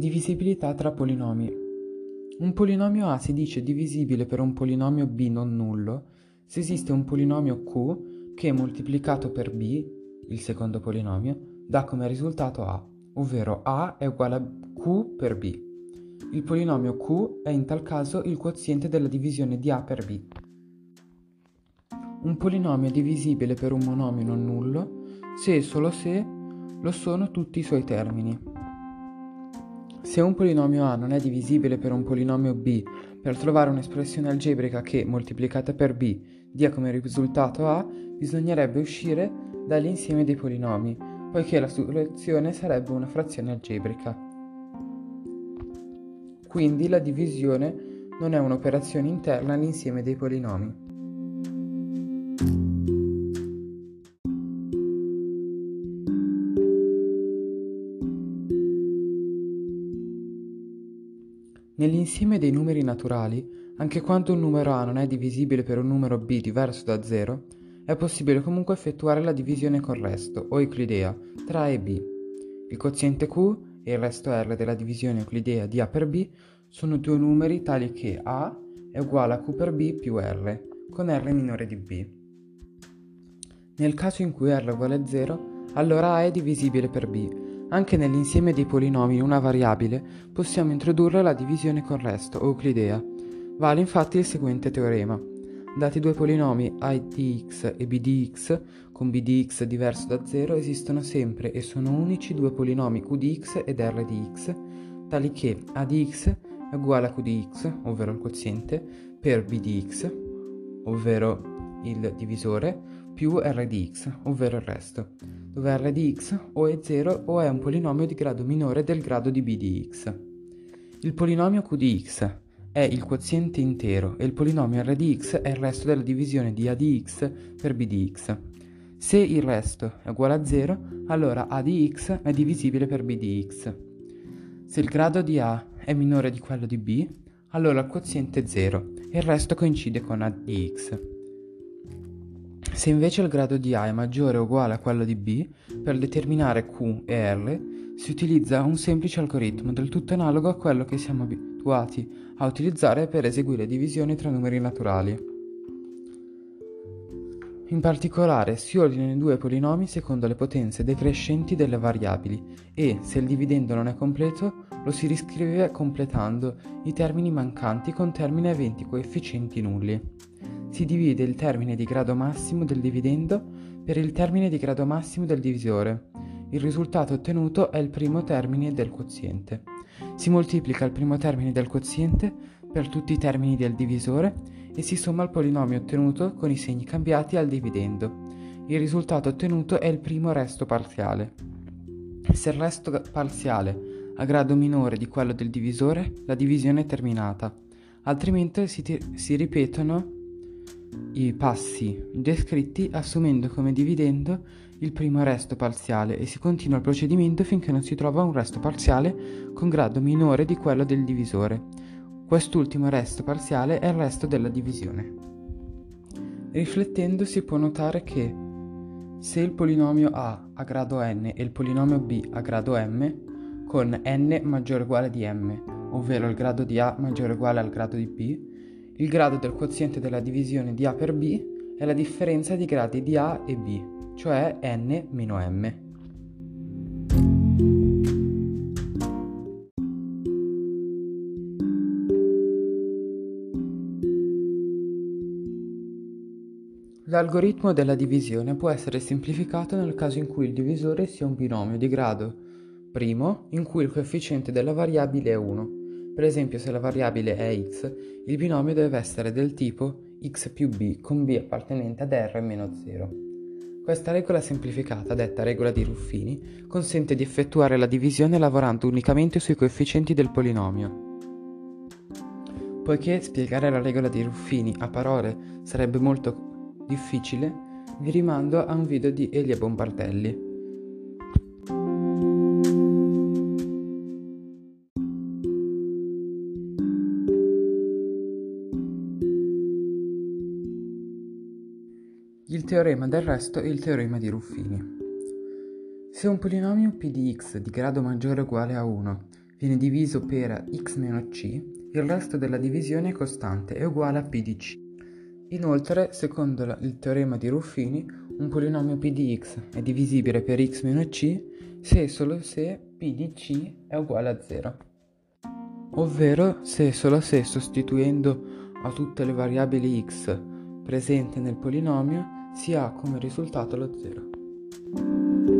Divisibilità tra polinomi. Un polinomio A si dice divisibile per un polinomio B non nullo se esiste un polinomio Q che moltiplicato per B, il secondo polinomio, dà come risultato A, ovvero A è uguale a Q per B. Il polinomio Q è in tal caso il quoziente della divisione di A per B. Un polinomio è divisibile per un monomio non nullo se e solo se lo sono tutti i suoi termini. Se un polinomio A non è divisibile per un polinomio B, per trovare un'espressione algebrica che, moltiplicata per B, dia come risultato A, bisognerebbe uscire dall'insieme dei polinomi, poiché la soluzione sarebbe una frazione algebrica. Quindi la divisione non è un'operazione interna all'insieme dei polinomi. Nell'insieme dei numeri naturali, anche quando un numero A non è divisibile per un numero B diverso da 0, è possibile comunque effettuare la divisione con resto, o euclidea, tra A e B. Il quoziente Q e il resto R della divisione euclidea di A per B sono due numeri tali che A è uguale a Q per B più R, con R minore di B. Nel caso in cui R uguale a 0, allora A è divisibile per B anche nell'insieme dei polinomi in una variabile possiamo introdurre la divisione con resto o euclidea. Vale infatti il seguente teorema. Dati due polinomi a di x e b di x, con b di x diverso da 0, esistono sempre e sono unici due polinomi q di x ed r di x, tali che a di x è uguale a q di x, ovvero il quoziente, per b di x, ovvero il divisore, più r di x, ovvero il resto dove r di x o è 0 o è un polinomio di grado minore del grado di b di x. Il polinomio q di x è il quoziente intero e il polinomio r di x è il resto della divisione di a di x per b di x. Se il resto è uguale a 0, allora a di x è divisibile per b di x. Se il grado di a è minore di quello di b, allora il quoziente è 0 e il resto coincide con a di x. Se invece il grado di A è maggiore o uguale a quello di B, per determinare Q e R si utilizza un semplice algoritmo del tutto analogo a quello che siamo abituati a utilizzare per eseguire divisioni tra numeri naturali. In particolare si ordinano i due polinomi secondo le potenze decrescenti delle variabili e, se il dividendo non è completo, lo si riscrive completando i termini mancanti con termini aventi coefficienti nulli si divide il termine di grado massimo del dividendo per il termine di grado massimo del divisore. Il risultato ottenuto è il primo termine del quoziente. Si moltiplica il primo termine del quoziente per tutti i termini del divisore e si somma il polinomio ottenuto con i segni cambiati al dividendo. Il risultato ottenuto è il primo resto parziale. Se il resto parziale ha grado minore di quello del divisore, la divisione è terminata, altrimenti si, ti- si ripetono i passi descritti assumendo come dividendo il primo resto parziale e si continua il procedimento finché non si trova un resto parziale con grado minore di quello del divisore. Quest'ultimo resto parziale è il resto della divisione. Riflettendo si può notare che se il polinomio A ha grado n e il polinomio B ha grado m, con n maggiore o uguale di m, ovvero il grado di A maggiore o uguale al grado di B, il grado del quoziente della divisione di A per B è la differenza di gradi di A e B, cioè n meno m. L'algoritmo della divisione può essere semplificato nel caso in cui il divisore sia un binomio di grado primo in cui il coefficiente della variabile è 1 per esempio se la variabile è x, il binomio deve essere del tipo x più b con b appartenente ad r meno 0. Questa regola semplificata, detta regola di Ruffini, consente di effettuare la divisione lavorando unicamente sui coefficienti del polinomio. Poiché spiegare la regola di Ruffini a parole sarebbe molto difficile, vi rimando a un video di Elia Bombardelli. Il teorema del resto è il teorema di Ruffini. Se un polinomio p di x di grado maggiore o uguale a 1 viene diviso per x meno c, il resto della divisione è costante e uguale a p di c. Inoltre, secondo il teorema di Ruffini, un polinomio p di x è divisibile per x meno c se e solo se p di c è uguale a 0, ovvero se e solo se sostituendo a tutte le variabili x presenti nel polinomio si ha come risultato lo 0.